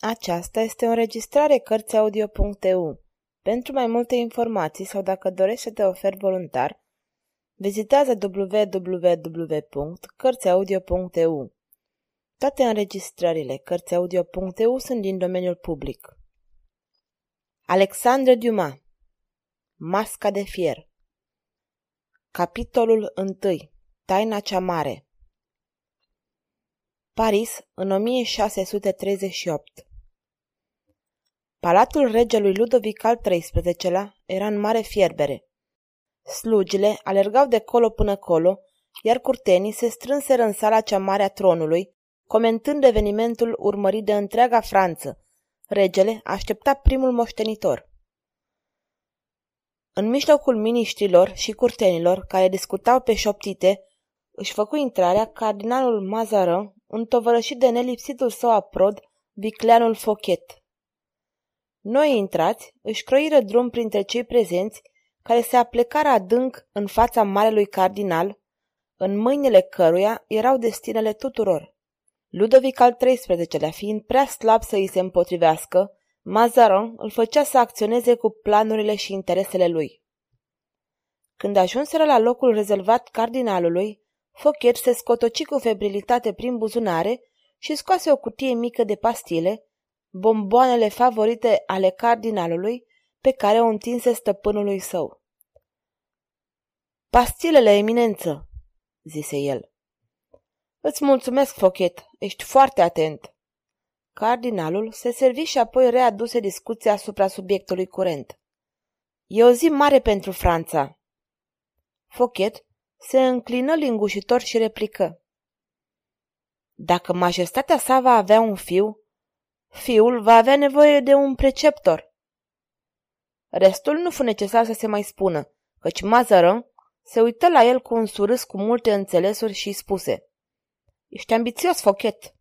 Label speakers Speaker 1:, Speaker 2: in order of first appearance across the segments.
Speaker 1: Aceasta este o înregistrare Cărțiaudio.eu. Pentru mai multe informații sau dacă dorești să te oferi voluntar, vizitează www.cărțiaudio.eu. Toate înregistrările Cărțiaudio.eu sunt din domeniul public. Alexandre Dumas Masca de fier Capitolul 1 Taina cea mare Paris, în 1638 Palatul regelui Ludovic al XIII-lea era în mare fierbere. Slugile alergau de colo până colo, iar curtenii se strânseră în sala cea mare a tronului, comentând evenimentul urmărit de întreaga Franță. Regele aștepta primul moștenitor. În mijlocul miniștrilor și curtenilor care discutau pe șoptite, își făcu intrarea cardinalul Mazarin, întovărășit de nelipsitul său aprod, vicleanul Fochet. Noi intrați își croiră drum printre cei prezenți, care se aplecară adânc în fața marelui cardinal, în mâinile căruia erau destinele tuturor. Ludovic al XIII-lea fiind prea slab să îi se împotrivească, Mazarin îl făcea să acționeze cu planurile și interesele lui. Când ajunseră la locul rezervat cardinalului, Fochet se scotoci cu febrilitate prin buzunare și scoase o cutie mică de pastile, bomboanele favorite ale cardinalului pe care o întinse stăpânului său. Pastilele, eminență, zise el. Îți mulțumesc, Fochet, ești foarte atent. Cardinalul se servi și apoi readuse discuția asupra subiectului curent. E o zi mare pentru Franța. Fochet se înclină lingușitor și replică. Dacă majestatea sa va avea un fiu, fiul va avea nevoie de un preceptor. Restul nu fu necesar să se mai spună, căci Mazarin se uită la el cu un surâs cu multe înțelesuri și spuse Ești ambițios, Fochet.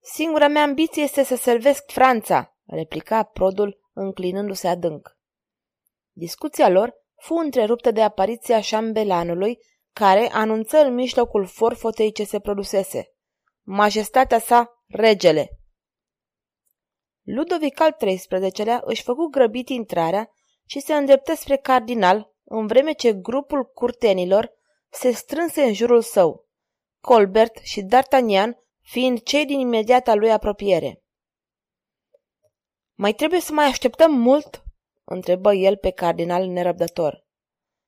Speaker 1: Singura mea ambiție este să servesc Franța, replica Produl înclinându-se adânc. Discuția lor fu întreruptă de apariția șambelanului, care anunță în mijlocul forfotei ce se produsese. Majestatea sa, regele! Ludovic al XIII-lea își făcu grăbit intrarea și se îndreptă spre cardinal, în vreme ce grupul curtenilor se strânse în jurul său, Colbert și D'Artagnan fiind cei din imediata lui apropiere. Mai trebuie să mai așteptăm mult?" Întrebă el pe cardinal nerăbdător.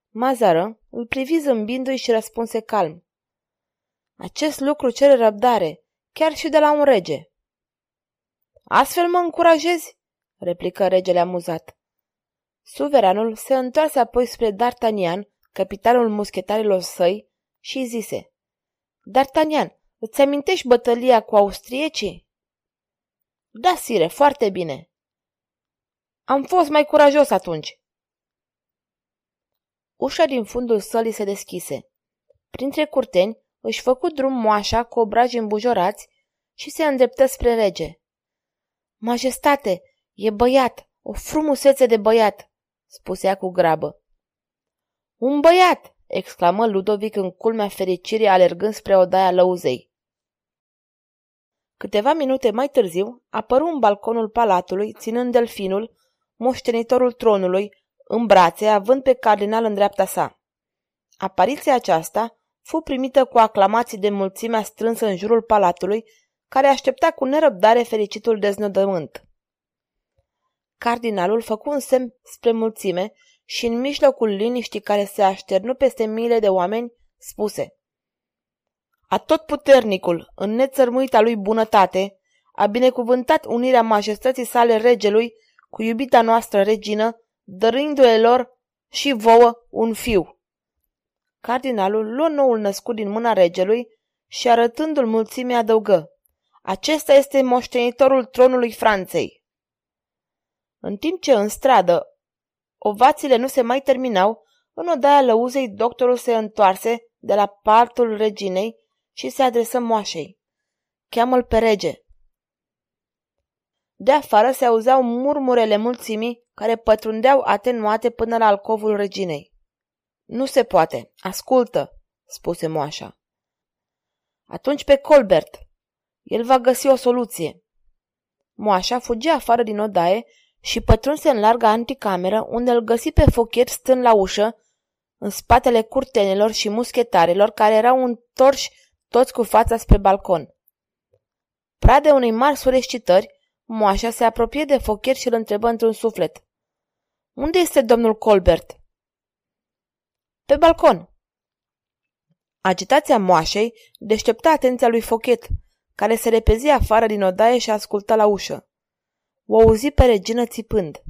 Speaker 1: Mazară îl privi zâmbindu-i și răspunse calm. Acest lucru cere răbdare, chiar și de la un rege. Astfel mă încurajezi? replică regele amuzat. Suveranul se întoarse apoi spre D'Artagnan, capitanul muschetarilor săi, și zise D'Artagnan, îți amintești bătălia cu austriecii? Da, sire, foarte bine. Am fost mai curajos atunci. Ușa din fundul sălii se deschise. Printre curteni își făcu drum moașa cu obraji îmbujorați și se îndreptă spre rege. Majestate, e băiat, o frumusețe de băiat, spusea cu grabă. Un băiat, exclamă Ludovic în culmea fericirii alergând spre odaia lăuzei. Câteva minute mai târziu apăru în balconul palatului, ținând delfinul, moștenitorul tronului, în brațe, având pe cardinal în dreapta sa. Apariția aceasta fu primită cu aclamații de mulțimea strânsă în jurul palatului, care aștepta cu nerăbdare fericitul deznodământ. Cardinalul făcu un semn spre mulțime și în mijlocul liniștii care se așternu peste miile de oameni, spuse Atotputernicul, în nețărmuita lui bunătate, a binecuvântat unirea majestății sale regelui cu iubita noastră regină, dăruindu-le lor și vouă un fiu. Cardinalul luă noul născut din mâna regelui și arătându-l mulțimii adăugă. Acesta este moștenitorul tronului Franței. În timp ce în stradă ovațiile nu se mai terminau, în odaia lăuzei doctorul se întoarse de la partul reginei și se adresă moașei. Cheamă-l pe rege. De afară se auzeau murmurele mulțimii care pătrundeau atenuate până la alcovul reginei. Nu se poate. Ascultă, spuse moașa. Atunci pe Colbert. El va găsi o soluție. Moașa fugi afară din odaie și pătrunse în larga anticameră, unde îl găsi pe Fochet stând la ușă, în spatele curtenelor și muschetarilor care erau întorși toți cu fața spre balcon. Prade unei mari sureșcitări, moașa se apropie de Fochet și îl întrebă într-un suflet. Unde este domnul Colbert?" Pe balcon." Agitația moașei deștepta atenția lui Fochet, care se repezi afară din odaie și asculta la ușă. O auzi pe regină țipând.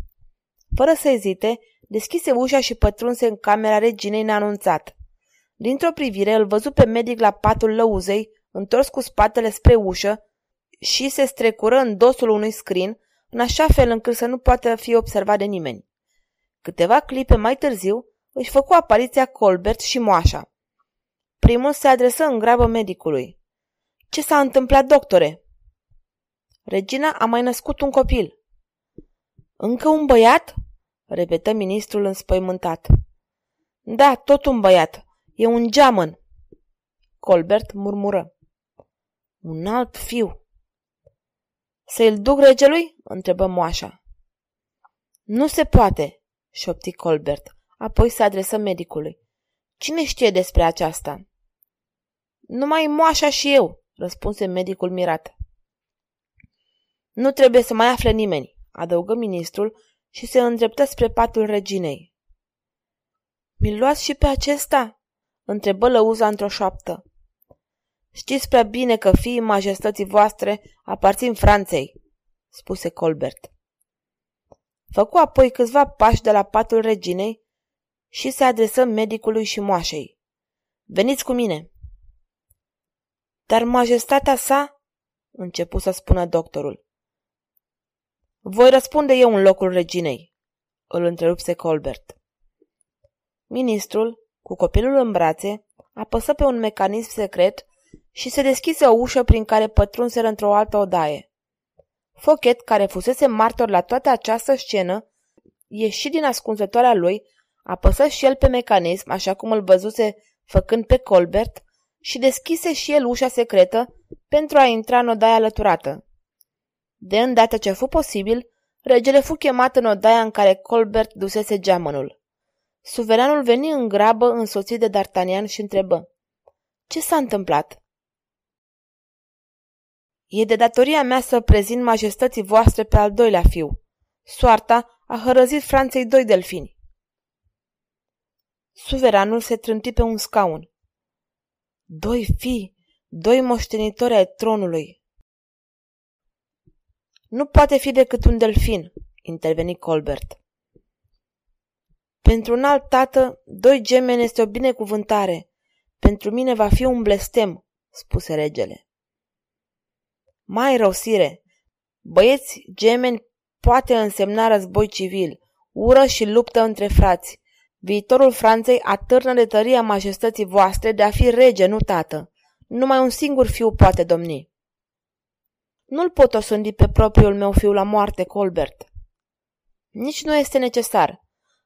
Speaker 1: Fără să ezite, deschise ușa și pătrunse în camera reginei neanunțat. Dintr-o privire îl văzu pe medic la patul lăuzei, întors cu spatele spre ușă și se strecură în dosul unui scrin, în așa fel încât să nu poată fi observat de nimeni. Câteva clipe mai târziu își făcu apariția Colbert și moașa. Primul se adresă în grabă medicului. Ce s-a întâmplat, doctore?" Regina a mai născut un copil. Încă un băiat? repetă ministrul înspăimântat. Da, tot un băiat. E un geamăn. Colbert murmură. Un alt fiu. Să-l duc regelui? întrebă moașa. Nu se poate, șopti Colbert. Apoi se adresă medicului. Cine știe despre aceasta? Numai moașa și eu, răspunse medicul mirat. Nu trebuie să mai afle nimeni, adăugă ministrul și se îndreptă spre patul reginei. Mi-l luați și pe acesta? întrebă lăuza într-o șoaptă. Știți prea bine că fiii majestății voastre aparțin Franței, spuse Colbert. Făcu apoi câțiva pași de la patul reginei și se adresă medicului și moașei. Veniți cu mine! Dar majestatea sa, începu să spună doctorul. Voi răspunde eu în locul reginei, îl întrerupse Colbert. Ministrul, cu copilul în brațe, apăsă pe un mecanism secret și se deschise o ușă prin care pătrunseră într-o altă odaie. Fochet, care fusese martor la toată această scenă, ieși din ascunzătoarea lui, apăsă și el pe mecanism, așa cum îl văzuse făcând pe Colbert, și deschise și el ușa secretă pentru a intra în odaia alăturată. De îndată ce fu posibil, regele fu chemat în odaia în care Colbert dusese geamănul. Suveranul veni în grabă însoțit de D'Artagnan și întrebă. Ce s-a întâmplat? E de datoria mea să prezint majestății voastre pe al doilea fiu. Soarta a hărăzit Franței doi delfini. Suveranul se trânti pe un scaun. Doi fii, doi moștenitori ai tronului. Nu poate fi decât un delfin, interveni Colbert. Pentru un alt tată, doi gemeni este o binecuvântare. Pentru mine va fi un blestem, spuse regele. Mai rău, sire, băieți gemeni poate însemna război civil, ură și luptă între frați. Viitorul Franței atârnă de tăria majestății voastre de a fi rege, nu tată. Numai un singur fiu poate domni. Nu-l pot osândi pe propriul meu fiu la moarte, Colbert. Nici nu este necesar.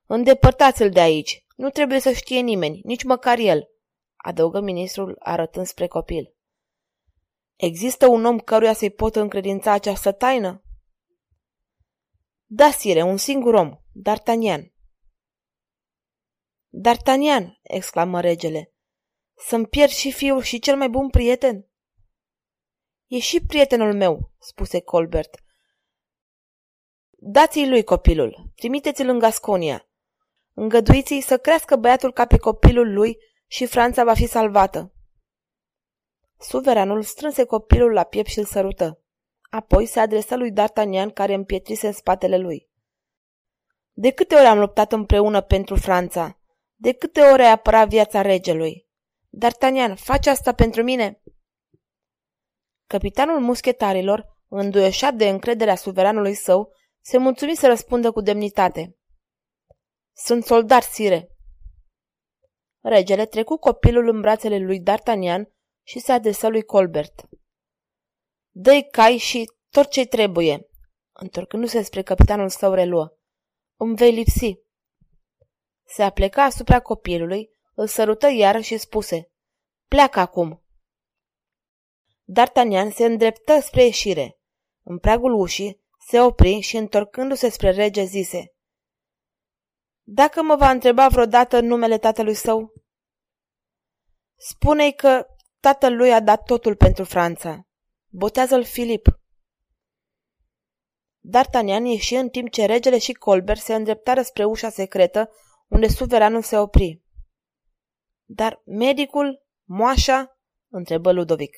Speaker 1: Îndepărtați-l de aici. Nu trebuie să știe nimeni, nici măcar el, adăugă ministrul arătând spre copil. Există un om căruia să-i pot încredința această taină? Da, sire, un singur om, D'Artagnan. D'Artagnan, exclamă regele, să-mi pierd și fiul și cel mai bun prieten? E și prietenul meu, spuse Colbert. Dați-i lui copilul, trimiteți-l în Gasconia. Îngăduiți-i să crească băiatul ca pe copilul lui și Franța va fi salvată. Suveranul strânse copilul la piept și îl sărută. Apoi se adresă lui D'Artagnan care împietrise în spatele lui. De câte ori am luptat împreună pentru Franța? De câte ori ai apărat viața regelui? D'Artagnan, faci asta pentru mine? Capitanul muschetarilor, înduioșat de încrederea suveranului său, se mulțumi să răspundă cu demnitate. Sunt soldat, sire. Regele trecu copilul în brațele lui D'Artagnan și se adresă lui Colbert. Dă-i cai și tot ce trebuie. Întorcându-se spre capitanul său reluă. Îmi vei lipsi. Se apleca asupra copilului, îl sărută iar și spuse. Pleacă acum. D'Artagnan se îndreptă spre ieșire. În pragul ușii, se opri și, întorcându-se spre rege, zise Dacă mă va întreba vreodată numele tatălui său, spune-i că tatăl lui a dat totul pentru Franța. Botează-l Filip. D'Artagnan ieși în timp ce regele și Colbert se îndreptară spre ușa secretă, unde suveranul se opri. Dar medicul, moașa, întrebă Ludovic.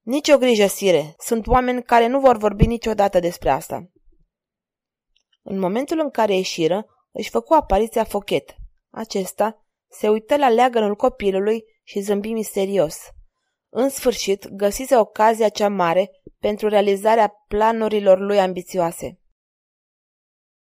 Speaker 1: Nici o grijă, sire. Sunt oameni care nu vor vorbi niciodată despre asta. În momentul în care ieșiră, își făcu apariția Fochet. Acesta se uită la leagănul copilului și zâmbi misterios. În sfârșit, găsise ocazia cea mare pentru realizarea planurilor lui ambițioase.